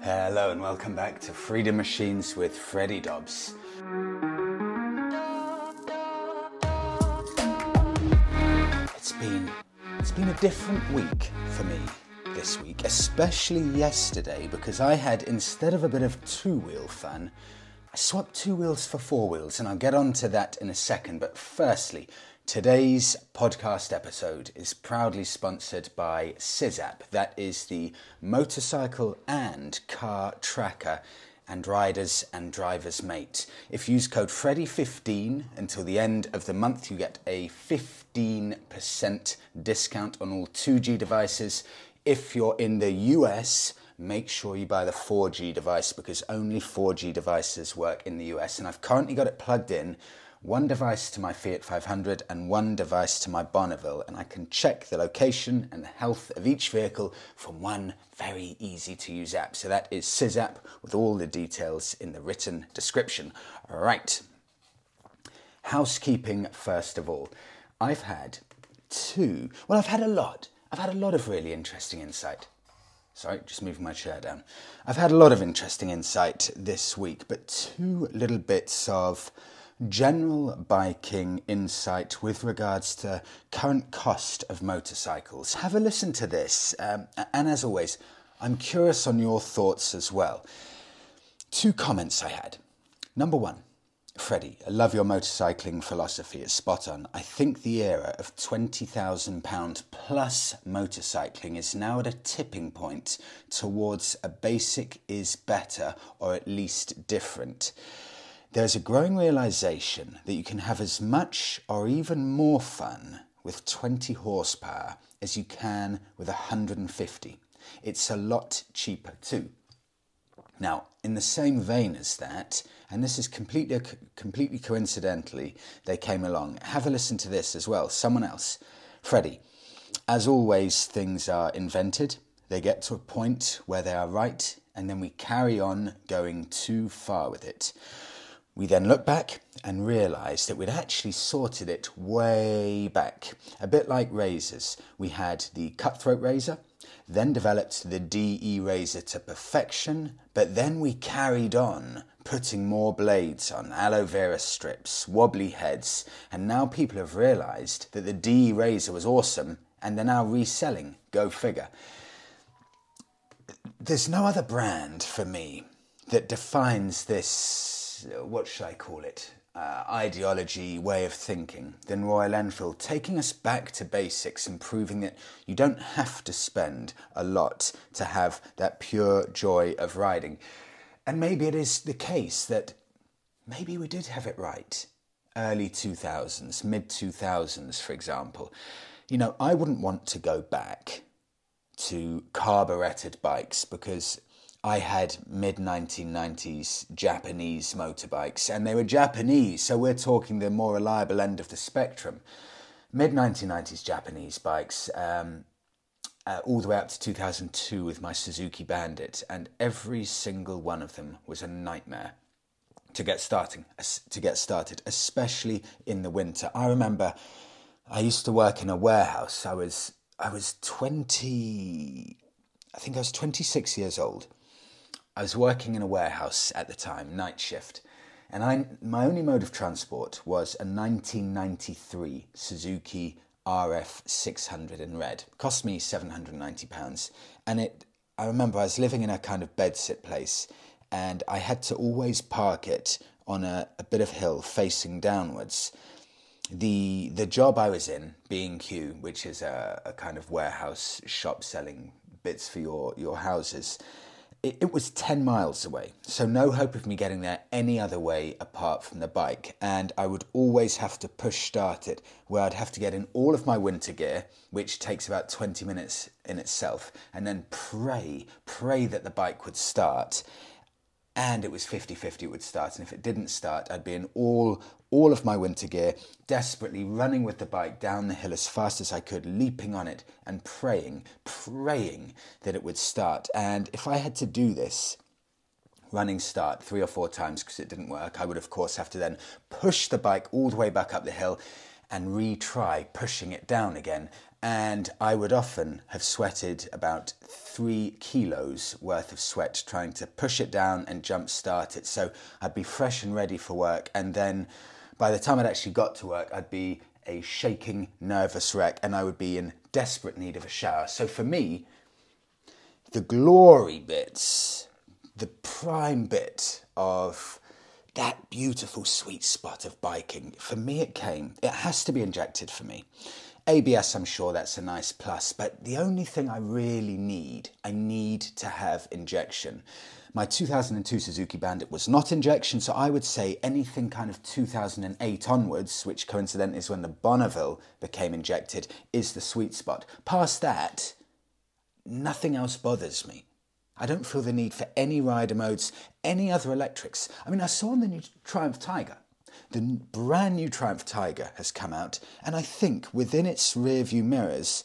Hello and welcome back to Freedom Machines with Freddie Dobbs. It's been it's been a different week for me this week, especially yesterday because I had instead of a bit of two-wheel fun, I swapped two wheels for four wheels and I'll get on to that in a second, but firstly, Today's podcast episode is proudly sponsored by Sizzapp. That is the motorcycle and car tracker and riders and drivers mate. If you use code FREDDIE15 until the end of the month, you get a 15% discount on all 2G devices. If you're in the US, make sure you buy the 4G device because only 4G devices work in the US. And I've currently got it plugged in one device to my Fiat 500 and one device to my Bonneville, and I can check the location and the health of each vehicle from one very easy to use app. So that is Sizzapp with all the details in the written description. All right. Housekeeping first of all. I've had two, well, I've had a lot. I've had a lot of really interesting insight. Sorry, just moving my chair down. I've had a lot of interesting insight this week, but two little bits of general biking insight with regards to current cost of motorcycles. Have a listen to this, um, and as always, I'm curious on your thoughts as well. Two comments I had. Number one, Freddie, I love your motorcycling philosophy. It's spot on. I think the era of £20,000 plus motorcycling is now at a tipping point towards a basic is better or at least different there's a growing realization that you can have as much or even more fun with 20 horsepower as you can with 150. It's a lot cheaper too. Now, in the same vein as that, and this is completely completely coincidentally, they came along. Have a listen to this as well. Someone else, Freddie. As always, things are invented. They get to a point where they are right, and then we carry on going too far with it. We then look back and realise that we'd actually sorted it way back. A bit like razors. We had the cutthroat razor, then developed the DE razor to perfection, but then we carried on putting more blades on aloe vera strips, wobbly heads, and now people have realised that the DE razor was awesome and they're now reselling. Go figure. There's no other brand for me that defines this what should I call it? Uh, ideology, way of thinking than Royal Enfield, taking us back to basics and proving that you don't have to spend a lot to have that pure joy of riding. And maybe it is the case that maybe we did have it right. Early 2000s, mid 2000s, for example. You know, I wouldn't want to go back to carburetted bikes because I had mid 1990s Japanese motorbikes, and they were Japanese, so we're talking the more reliable end of the spectrum. mid 1990s Japanese bikes, um, uh, all the way up to 2002 with my Suzuki Bandit, and every single one of them was a nightmare to get starting to get started, especially in the winter. I remember I used to work in a warehouse. I was I was 20 I think I was 26 years old. I was working in a warehouse at the time, night shift. And I, my only mode of transport was a 1993 Suzuki RF 600 in red. It cost me 790 pounds. And it, I remember I was living in a kind of bedsit place and I had to always park it on a, a bit of hill facing downwards. The, the job I was in, B&Q, which is a, a kind of warehouse shop selling bits for your, your houses, it, it, was 10 miles away, so no hope of me getting there any other way apart from the bike. And I would always have to push start it, where I'd have to get in all of my winter gear, which takes about 20 minutes in itself, and then pray, pray that the bike would start and it was 50-50 it would start. And if it didn't start I'd be in all all of my winter gear desperately running with the bike down the hill as fast as I could leaping on it and praying praying that it would start. And if I had to do this running start three or four times because it didn't work I would of course have to then push the bike all the way back up the hill and retry pushing it down again and I would often have sweated about three kilos worth of sweat trying to push it down and jump start it. So I'd be fresh and ready for work, and then by the time I'd actually got to work, I'd be a shaking, nervous wreck, and I would be in desperate need of a shower. So for me, the glory bits, the prime bit of that beautiful sweet spot of biking, for me it came, it has to be injected for me. ABS, I'm sure that's a nice plus, but the only thing I really need, I need to have injection. My 2002 Suzuki Bandit was not injection, so I would say anything kind of 2008 onwards, which coincidentally is when the Bonneville became injected, is the sweet spot. Past that, nothing else bothers me. I don't feel the need for any rider modes, any other electrics. I mean, I saw on the new Triumph Tiger the brand new Triumph Tiger has come out, and I think within its rear view mirrors,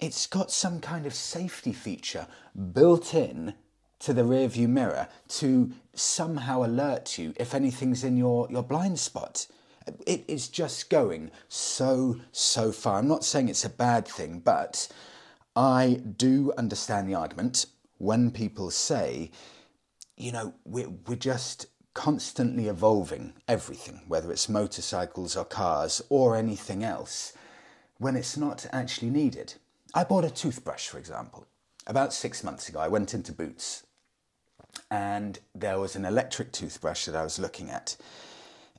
it's got some kind of safety feature built in to the rear view mirror to somehow alert you if anything's in your, your blind spot. It is just going so, so far. I'm not saying it's a bad thing, but I do understand the argument when people say, you know, we're, we're just constantly evolving everything, whether it's motorcycles or cars or anything else, when it's not actually needed. I bought a toothbrush, for example. About six months ago, I went into Boots and there was an electric toothbrush that I was looking at.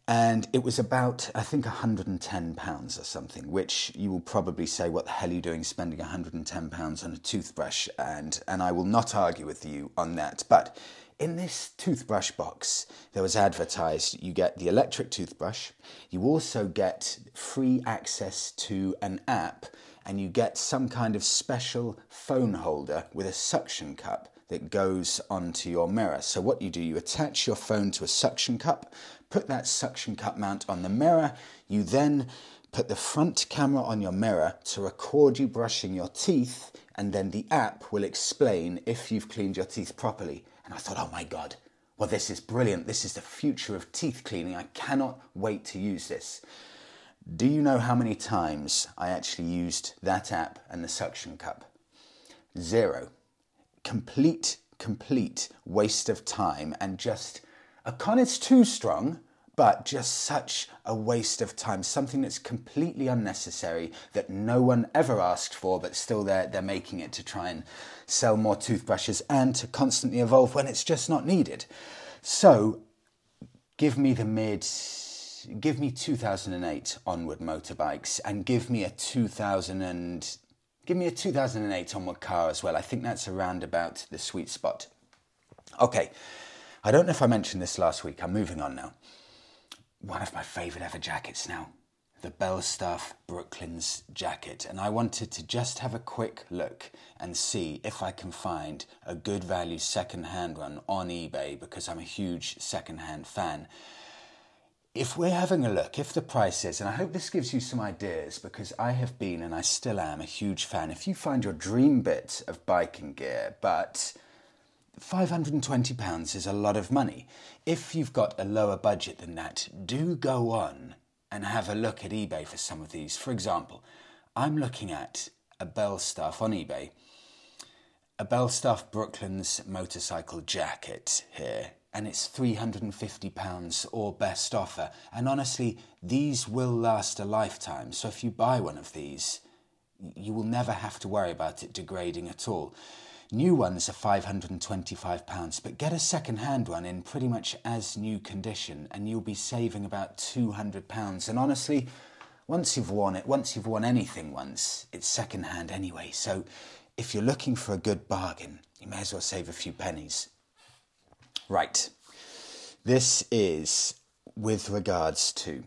And it was about, I think, £110 or something, which you will probably say, What the hell are you doing spending £110 on a toothbrush? And, and I will not argue with you on that. But in this toothbrush box, that was advertised you get the electric toothbrush, you also get free access to an app, and you get some kind of special phone holder with a suction cup that goes onto your mirror. So, what you do, you attach your phone to a suction cup, put that suction cup mount on the mirror, you then put the front camera on your mirror to record you brushing your teeth, and then the app will explain if you've cleaned your teeth properly. And I thought, oh my God, well, this is brilliant. This is the future of teeth cleaning. I cannot wait to use this. Do you know how many times I actually used that app and the suction cup? Zero. Complete, complete waste of time and just a con it's too strong, but just such a waste of time. Something that's completely unnecessary that no one ever asked for, but still they're, they're making it to try and sell more toothbrushes and to constantly evolve when it's just not needed. So give me the mid, give me 2008 onward motorbikes and give me a 2000 and, give me a 2008 onward car as well. I think that's around about the sweet spot. Okay, I don't know if I mentioned this last week. I'm moving on now one of my favourite ever jackets now, the Belstaff Brooklands jacket. And I wanted to just have a quick look and see if I can find a good value second hand one on eBay because I'm a huge second hand fan. if we're having a look, if the price is, and I hope this gives you some ideas because I have been and I still am a huge fan. If you find your dream bit of biking gear, but £520 is a lot of money. If you've got a lower budget than that, do go on and have a look at eBay for some of these. For example, I'm looking at a Belstaff on eBay, a Belstaff Brooklands motorcycle jacket here and it's £350 or best offer. And honestly, these will last a lifetime. So if you buy one of these, you will never have to worry about it degrading at all. New ones are £525, but get a second hand one in pretty much as new condition and you'll be saving about £200. And honestly, once you've worn it, once you've worn anything once, it's second hand anyway. So if you're looking for a good bargain, you may as well save a few pennies. Right. This is with regards to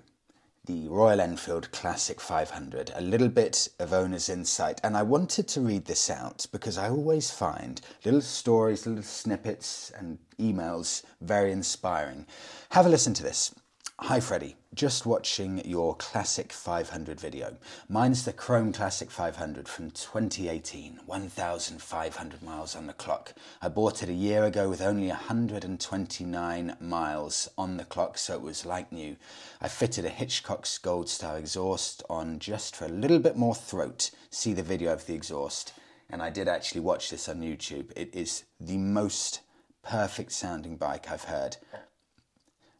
the Royal Enfield Classic 500, a little bit of owner's insight. And I wanted to read this out because I always find little stories, little snippets, and emails very inspiring. Have a listen to this. Hi Freddie, just watching your Classic 500 video. Mine's the Chrome Classic 500 from 2018, 1,500 miles on the clock. I bought it a year ago with only 129 miles on the clock, so it was like new. I fitted a Hitchcock's Gold Star exhaust on just for a little bit more throat. See the video of the exhaust. And I did actually watch this on YouTube. It is the most perfect sounding bike I've heard.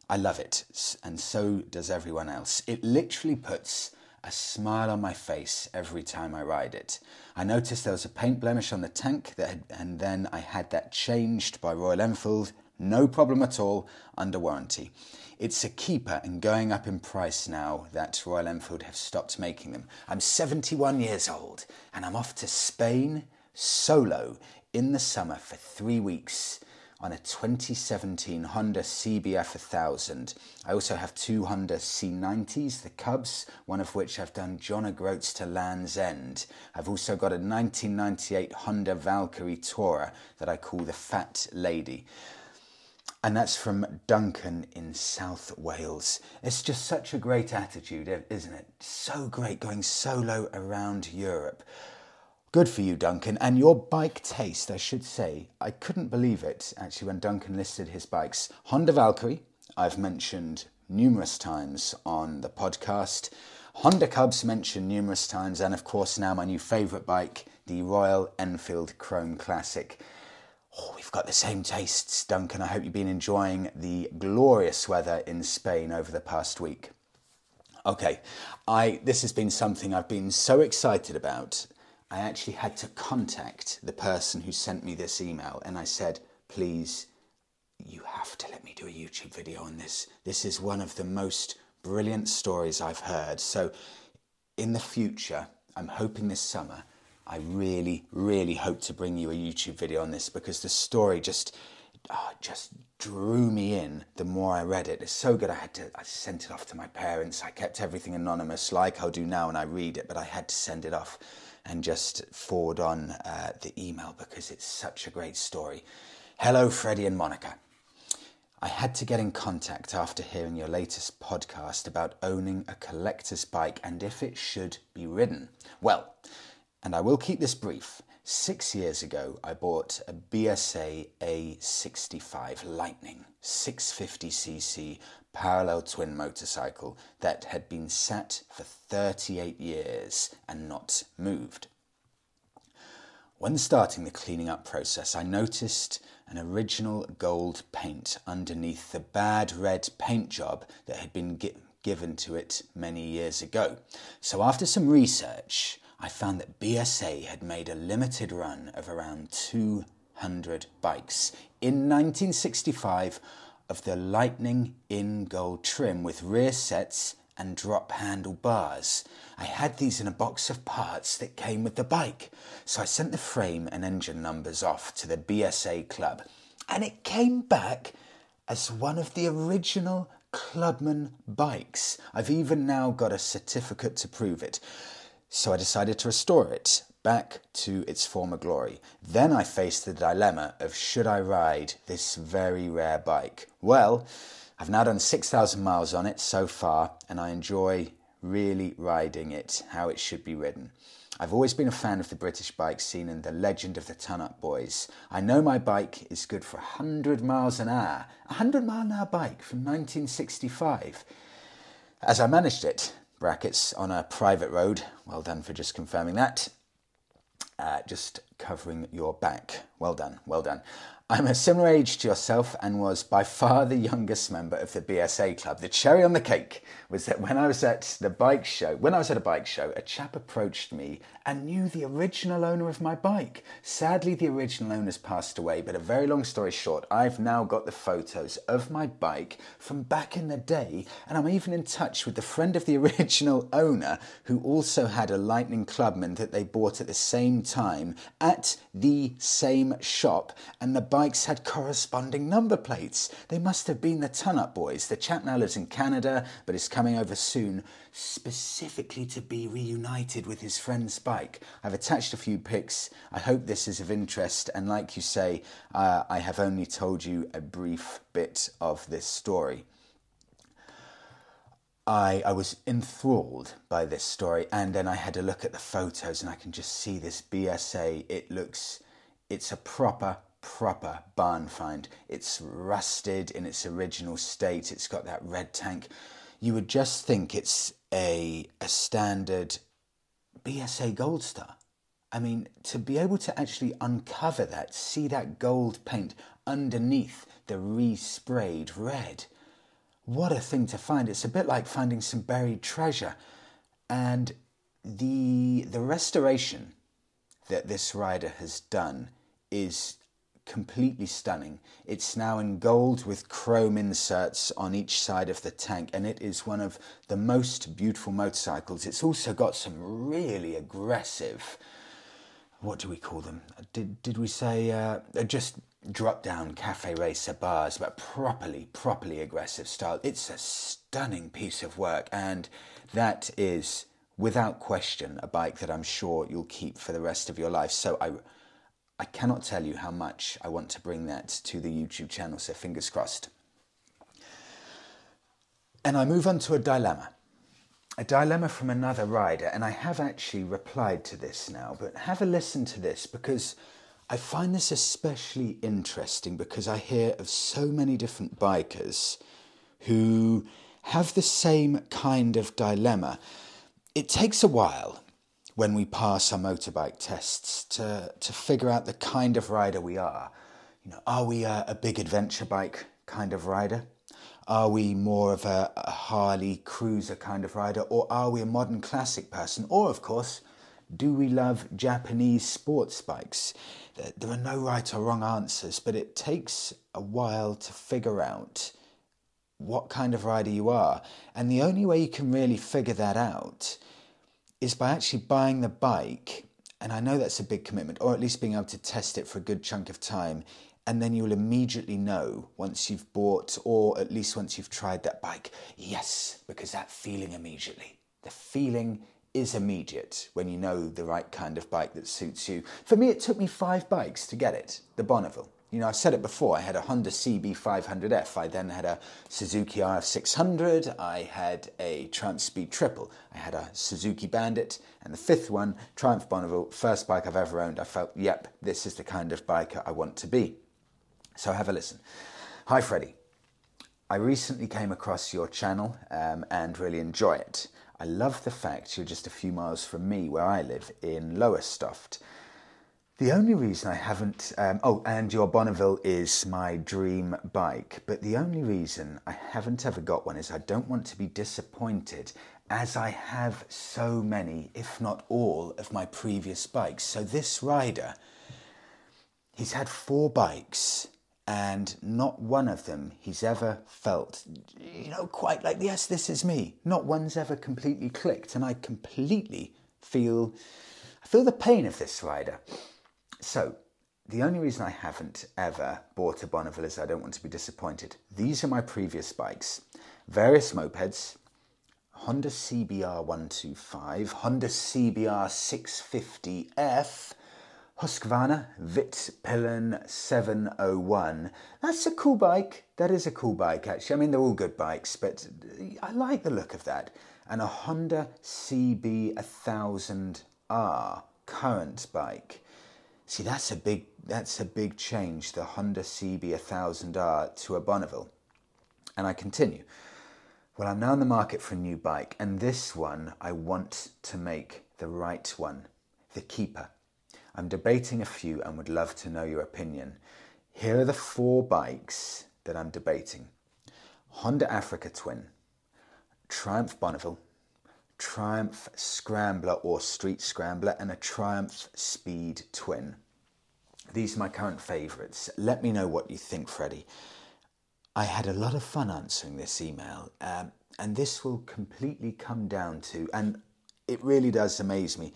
I love it, and so does everyone else. It literally puts a smile on my face every time I ride it. I noticed there was a paint blemish on the tank, that had, and then I had that changed by Royal Enfield. No problem at all, under warranty. It's a keeper and going up in price now that Royal Enfield have stopped making them. I'm 71 years old and I'm off to Spain solo in the summer for three weeks on a 2017 Honda CBF 1000. I also have two Honda C90s, the Cubs, one of which I've done John O'Groats to Land's End. I've also got a 1998 Honda Valkyrie Tourer that I call the Fat Lady. And that's from Duncan in South Wales. It's just such a great attitude, isn't it? So great going solo around Europe. Good for you, Duncan. And your bike taste, I should say, I couldn't believe it actually when Duncan listed his bikes. Honda Valkyrie, I've mentioned numerous times on the podcast. Honda Cubs mentioned numerous times, and of course, now my new favourite bike, the Royal Enfield Chrome Classic. Oh, we've got the same tastes, Duncan. I hope you've been enjoying the glorious weather in Spain over the past week. Okay, I this has been something I've been so excited about I actually had to contact the person who sent me this email and I said, please, you have to let me do a YouTube video on this. This is one of the most brilliant stories I've heard. So, in the future, I'm hoping this summer, I really, really hope to bring you a YouTube video on this because the story just, oh, just drew me in the more I read it. It's so good. I had to, I sent it off to my parents. I kept everything anonymous like I'll do now when I read it, but I had to send it off and just forward on uh, the email because it's such a great story. Hello, Freddie and Monica. I had to get in contact after hearing your latest podcast about owning a collector's bike and if it should be ridden. Well, and I will keep this brief. Six years ago, I bought a BSA A65 Lightning 650cc parallel twin motorcycle that had been sat for 38 years and not moved. When starting the cleaning up process, I noticed an original gold paint underneath the bad red paint job that had been gi- given to it many years ago. So, after some research, I found that BSA had made a limited run of around 200 bikes in 1965 of the Lightning in gold trim with rear sets and drop handle bars. I had these in a box of parts that came with the bike, so I sent the frame and engine numbers off to the BSA club, and it came back as one of the original Clubman bikes. I've even now got a certificate to prove it. So I decided to restore it back to its former glory. Then I faced the dilemma of should I ride this very rare bike? Well, I've now done 6,000 miles on it so far, and I enjoy really riding it how it should be ridden. I've always been a fan of the British bike scene and the legend of the Ton Up Boys. I know my bike is good for 100 miles an hour. A 100 mile an hour bike from 1965. As I managed it, brackets, on a private road, well done for just confirming that, uh, just covering your back. Well done, well done. I'm a similar age to yourself and was by far the youngest member of the BSA club. The cherry on the cake was that when I was at the bike show, when I was at a bike show, a chap approached me and knew the original owner of my bike. Sadly, the original owner's passed away, but a very long story short, I've now got the photos of my bike from back in the day, and I'm even in touch with the friend of the original owner who also had a Lightning Clubman that they bought at the same time at the same shop, and the bikes had corresponding number plates. They must have been the Ton Up Boys. The chap now lives in Canada, but is coming over soon, specifically to be reunited with his friend's bike. I've attached a few pics. I hope this is of interest, and like you say, uh, I have only told you a brief bit of this story. I, I was enthralled by this story, and then I had a look at the photos, and I can just see this BSA. It looks, it's a proper proper barn find. It's rusted in its original state. It's got that red tank. You would just think it's a a standard BSA Gold Star. I mean, to be able to actually uncover that, see that gold paint underneath the resprayed red, what a thing to find. It's a bit like finding some buried treasure. And the the restoration that this rider has done is completely stunning. It's now in gold with chrome inserts on each side of the tank, and it is one of the most beautiful motorcycles. It's also got some really aggressive, what do we call them? Did, did we say uh, just drop down cafe racer bars, but properly, properly aggressive style? It's a stunning piece of work, and that is without question a bike that I'm sure you'll keep for the rest of your life. So I I cannot tell you how much I want to bring that to the YouTube channel, so fingers crossed. And I move on to a dilemma. A dilemma from another rider, and I have actually replied to this now, but have a listen to this because I find this especially interesting because I hear of so many different bikers who have the same kind of dilemma. It takes a while when we pass our motorbike tests to, to figure out the kind of rider we are. You know, are we a, a big adventure bike kind of rider? Are we more of a, a Harley cruiser kind of rider? Or are we a modern classic person? Or, of course, do we love Japanese sports bikes? There are no right or wrong answers, but it takes a while to figure out what kind of rider you are. And the only way you can really figure that out is by actually buying the bike, and I know that's a big commitment, or at least being able to test it for a good chunk of time, and then you'll immediately know once you've bought, or at least once you've tried that bike, yes, because that feeling immediately, the feeling is immediate when you know the right kind of bike that suits you. For me, it took me five bikes to get it, the Bonneville. You know, I've said it before, I had a Honda CB500F, I then had a Suzuki RF600, I had a Triumph Speed Triple, I had a Suzuki Bandit, and the fifth one, Triumph Bonneville, first bike I've ever owned. I felt, yep, this is the kind of biker I want to be. So have a listen. Hi, Freddie. I recently came across your channel um, and really enjoy it. I love the fact you're just a few miles from me where I live in Lowestoft. The only reason I haven't, um, oh, and your Bonneville is my dream bike, but the only reason I haven't ever got one is I don't want to be disappointed as I have so many, if not all, of my previous bikes. So this rider, he's had four bikes and not one of them he's ever felt, you know, quite like, yes, this is me. Not one's ever completely clicked, and I completely feel, I feel the pain of this rider. So, the only reason I haven't ever bought a Bonneville is I don't want to be disappointed. These are my previous bikes various mopeds Honda CBR 125, Honda CBR 650F, Husqvarna Vitpilen 701. That's a cool bike. That is a cool bike, actually. I mean, they're all good bikes, but I like the look of that. And a Honda CB1000R current bike. See, that's a big that's a big change. The Honda CB1000R to a Bonneville. And I continue. Well, I'm now in the market for a new bike, and this one I want to make the right one, the keeper. I'm debating a few and would love to know your opinion. Here are the four bikes that I'm debating Honda Africa Twin, Triumph Bonneville, Triumph Scrambler or Street Scrambler, and a Triumph Speed Twin. These are my current favourites. Let me know what you think, Freddie. I had a lot of fun answering this email, um, and this will completely come down to, and it really does amaze me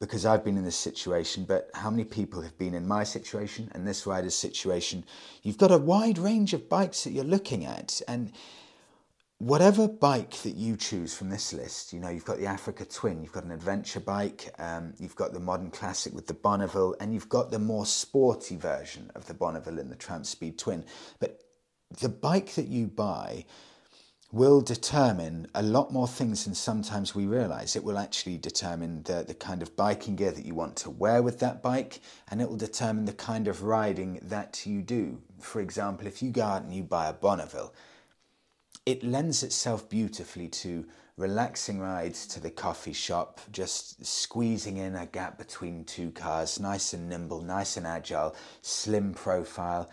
because I've been in this situation, but how many people have been in my situation and this rider's situation? You've got a wide range of bikes that you're looking at, and whatever bike that you choose from this list, you know, you've got the Africa Twin, you've got an adventure bike, um, you've got the modern classic with the Bonneville, and you've got the more sporty version of the Bonneville in the Triumph Speed Twin. But the bike that you buy will determine a lot more things than sometimes we realize. It will actually determine the, the kind of biking gear that you want to wear with that bike, and it will determine the kind of riding that you do. For example, if you go out and you buy a Bonneville, it lends itself beautifully to relaxing rides to the coffee shop, just squeezing in a gap between two cars, nice and nimble, nice and agile, slim profile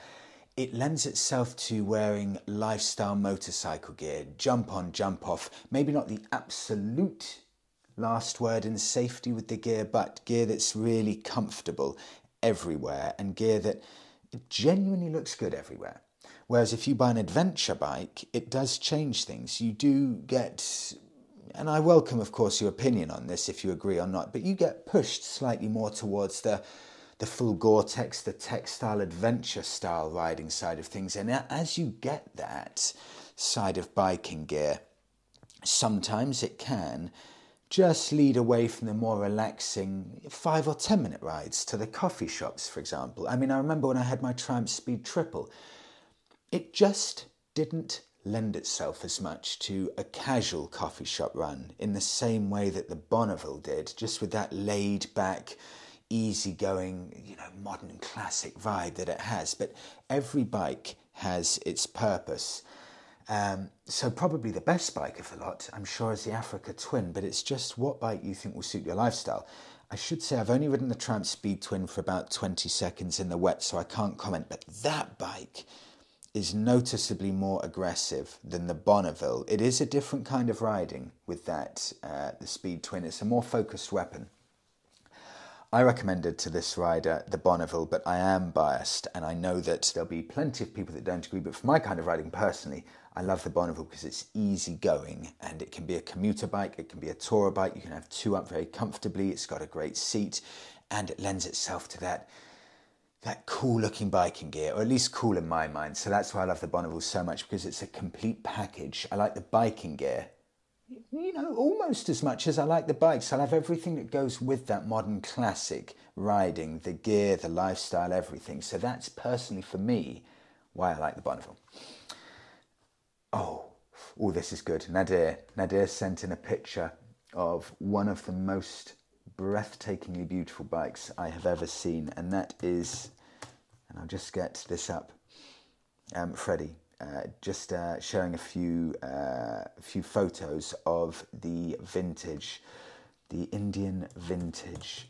it lends itself to wearing lifestyle motorcycle gear, jump on, jump off. Maybe not the absolute last word in safety with the gear, but gear that's really comfortable everywhere and gear that genuinely looks good everywhere. Whereas if you buy an adventure bike, it does change things. You do get, and I welcome, of course, your opinion on this if you agree or not, but you get pushed slightly more towards the the full Gore-Tex, the textile adventure style riding side of things. And as you get that side of biking gear, sometimes it can just lead away from the more relaxing five or ten minute rides to the coffee shops, for example. I mean, I remember when I had my Triumph Speed Triple, it just didn't lend itself as much to a casual coffee shop run in the same way that the Bonneville did, just with that laid back easygoing, you know, modern classic vibe that it has. But every bike has its purpose. Um, so probably the best bike of the lot, I'm sure, is the Africa Twin. But it's just what bike you think will suit your lifestyle. I should say I've only ridden the Triumph Speed Twin for about 20 seconds in the wet, so I can't comment. But that bike is noticeably more aggressive than the Bonneville. It is a different kind of riding with that, uh, the Speed Twin. It's a more focused weapon. I recommended to this rider the Bonneville, but I am biased and I know that there'll be plenty of people that don't agree. But for my kind of riding personally, I love the Bonneville because it's easy going and it can be a commuter bike, it can be a tourer bike, you can have two up very comfortably, it's got a great seat and it lends itself to that that cool looking biking gear, or at least cool in my mind. So that's why I love the Bonneville so much because it's a complete package. I like the biking gear you know, almost as much as I like the bikes. I'll have everything that goes with that modern classic riding, the gear, the lifestyle, everything. So that's personally for me why I like the Bonneville. Oh, oh, this is good. Nadir, Nadir sent in a picture of one of the most breathtakingly beautiful bikes I have ever seen, and that is, and I'll just get this up, um, Freddie. Uh, just uh, showing a few uh, few photos of the vintage, the Indian vintage,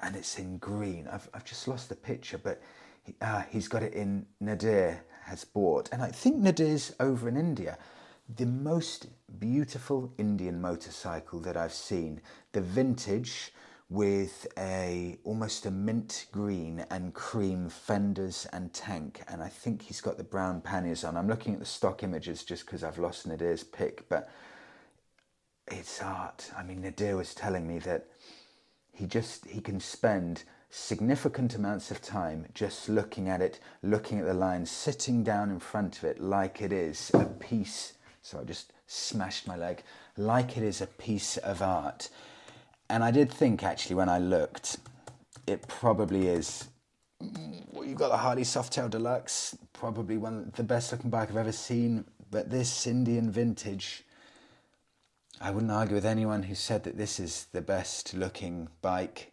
and it's in green. I've I've just lost the picture, but he, uh, he's got it in Nadir has bought, and I think Nadir's over in India. The most beautiful Indian motorcycle that I've seen, the vintage with a almost a mint green and cream fenders and tank and I think he's got the brown panniers on. I'm looking at the stock images just because I've lost Nadir's pick but it's art. I mean Nadir was telling me that he just he can spend significant amounts of time just looking at it, looking at the lines, sitting down in front of it like it is a piece so I just smashed my leg like it is a piece of art and I did think actually when I looked, it probably is. Well, you've got the Harley Softail Deluxe, probably one the best looking bike I've ever seen. But this Indian vintage, I wouldn't argue with anyone who said that this is the best looking bike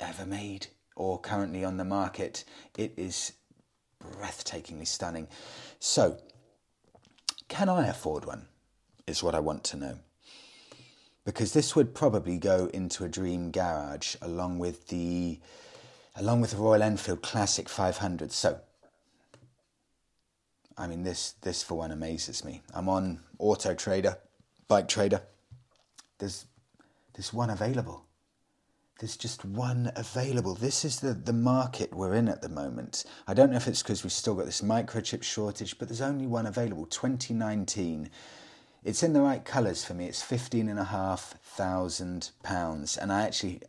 ever made or currently on the market. It is breathtakingly stunning. So, can I afford one? Is what I want to know. Because this would probably go into a dream garage along with the along with the Royal Enfield Classic 500. So, I mean, this this for one amazes me. I'm on Auto Trader, Bike Trader. There's there's one available. There's just one available. This is the, the market we're in at the moment. I don't know if it's because we've still got this microchip shortage, but there's only one available. 2019. It's in the right colours for me. It's fifteen and a half thousand pounds, and I actually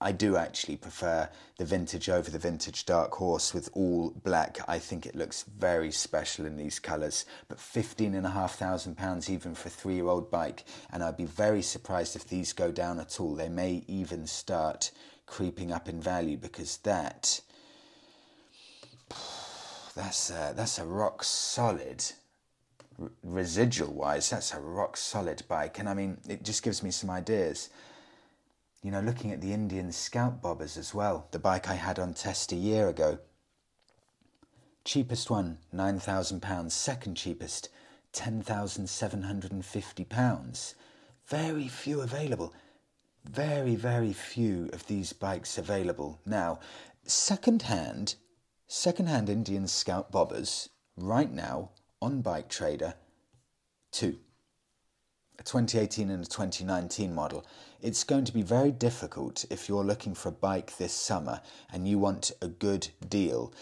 I do actually prefer the vintage over the vintage dark horse with all black. I think it looks very special in these colours. But fifteen and a half thousand pounds even for a three year old bike, and I'd be very surprised if these go down at all. They may even start creeping up in value because that that's a, that's a rock solid residual wise. That's a rock solid bike, and I mean it just gives me some ideas you know, looking at the Indian Scout Bobbers as well, the bike I had on test a year ago. Cheapest one, £9,000. Second cheapest, £10,750. Very few available. Very, very few of these bikes available. Now, second hand, second hand Indian Scout Bobbers, right now, on Bike Trader, two. A 2018 and a 2019 model it's going to be very difficult if you're looking for a bike this summer and you want a good deal.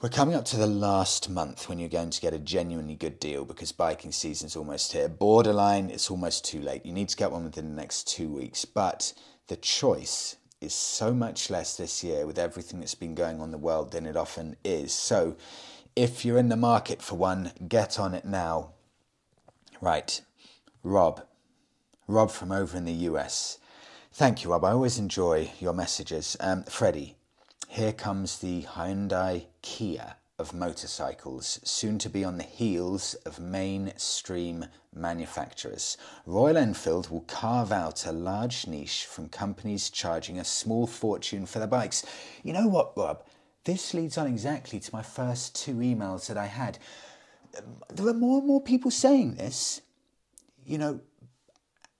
We're coming up to the last month when you're going to get a genuinely good deal because biking season's almost here. Borderline, it's almost too late. You need to get one within the next two weeks. But the choice is so much less this year with everything that's been going on in the world than it often is. So if you're in the market for one, get on it now. Right, Rob, Rob from over in the US. Thank you, Rob. I always enjoy your messages. Um, Freddie, here comes the Hyundai Kia of motorcycles, soon to be on the heels of mainstream manufacturers. Royal Enfield will carve out a large niche from companies charging a small fortune for their bikes. You know what, Rob? This leads on exactly to my first two emails that I had. Um, there are more and more people saying this. You know,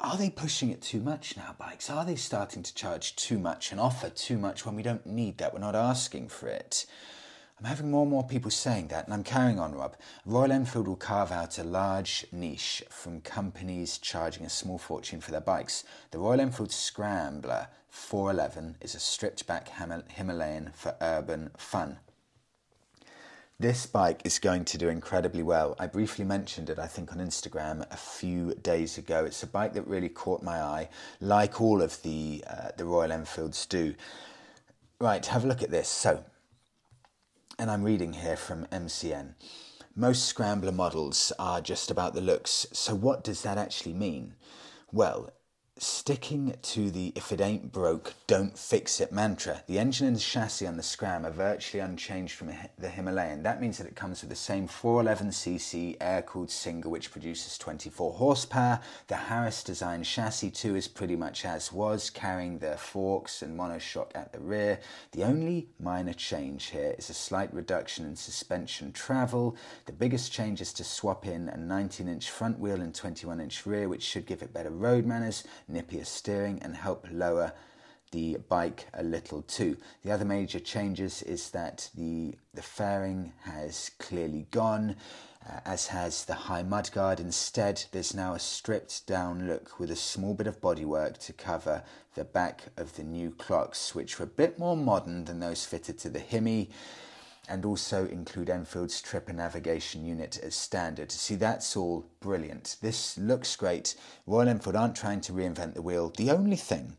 are they pushing it too much now, bikes? Are they starting to charge too much and offer too much when we don't need that? We're not asking for it. I'm having more and more people saying that, and I'm carrying on, Rob. Royal Enfield will carve out a large niche from companies charging a small fortune for their bikes. The Royal Enfield Scrambler 411 is a stripped back Himalayan for urban fun. This bike is going to do incredibly well. I briefly mentioned it, I think, on Instagram a few days ago. It's a bike that really caught my eye, like all of the uh, the Royal Enfields do. Right, have a look at this. So, and I'm reading here from MCN. Most scrambler models are just about the looks. So, what does that actually mean? Well, sticking to the if it ain't broke, don't fix it mantra. The engine and the chassis on the Scram are virtually unchanged from the Himalayan. That means that it comes with the same 411cc air cooled single, which produces 24 horsepower. The Harris design chassis, too, is pretty much as was, carrying the forks and monoshock at the rear. The only minor change here is a slight reduction in suspension travel. The biggest change is to swap in a 19 inch front wheel and 21 inch rear, which should give it better road manners nippier steering and help lower the bike a little too. The other major changes is that the, the fairing has clearly gone, uh, as has the high mudguard. Instead, there's now a stripped down look with a small bit of bodywork to cover the back of the new clocks, which were a bit more modern than those fitted to the Hemi and also include Enfield's tripper navigation unit as standard. See, that's all brilliant. This looks great. Royal Enfield aren't trying to reinvent the wheel. The only thing,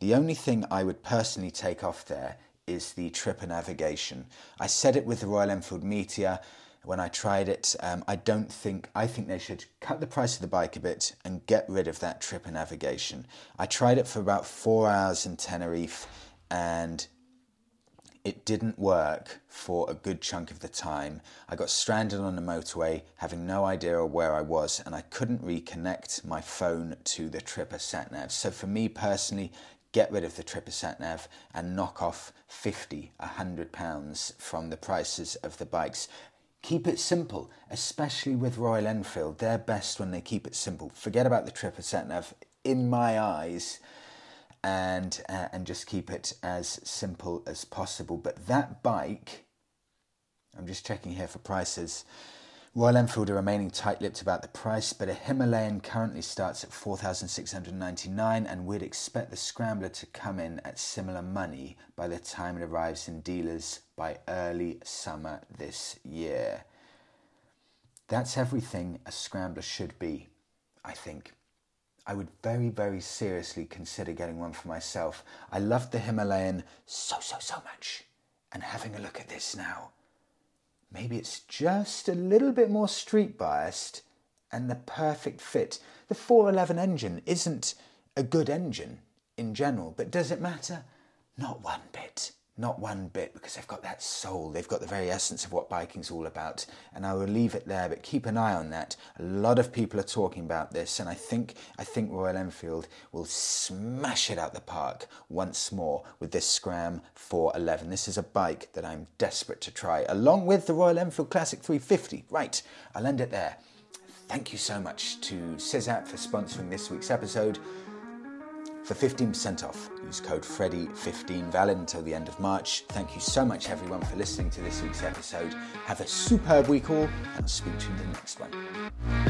the only thing I would personally take off there is the tripper navigation. I said it with the Royal Enfield Meteor. when I tried it. Um, I don't think, I think they should cut the price of the bike a bit and get rid of that tripper navigation. I tried it for about four hours in Tenerife and it didn't work for a good chunk of the time. I got stranded on the motorway, having no idea where I was, and I couldn't reconnect my phone to the Tripper nav. So, for me personally, get rid of the Tripper nav and knock off 50, 100 pounds from the prices of the bikes. Keep it simple, especially with Royal Enfield. They're best when they keep it simple. Forget about the Tripper nav. In my eyes, and uh, and just keep it as simple as possible. But that bike, I'm just checking here for prices. Royal Enfield are remaining tight-lipped about the price, but a Himalayan currently starts at 4,699 and we'd expect the Scrambler to come in at similar money by the time it arrives in dealers by early summer this year. That's everything a Scrambler should be, I think. I would very, very seriously consider getting one for myself. I loved the Himalayan so, so, so much. And having a look at this now, maybe it's just a little bit more street biased and the perfect fit. The 411 engine isn't a good engine in general, but does it matter? Not one bit. Not one bit, because they've got that soul. They've got the very essence of what biking's all about. And I will leave it there, but keep an eye on that. A lot of people are talking about this, and I think I think Royal Enfield will smash it out the park once more with this Scram 411. This is a bike that I'm desperate to try, along with the Royal Enfield Classic 350. Right, I'll end it there. Thank you so much to Sizzapp for sponsoring this week's episode. For 15% off, use code FREDDIE15 valid until the end of March. Thank you so much, everyone, for listening to this week's episode. Have a superb week all, and I'll speak to you in the next one.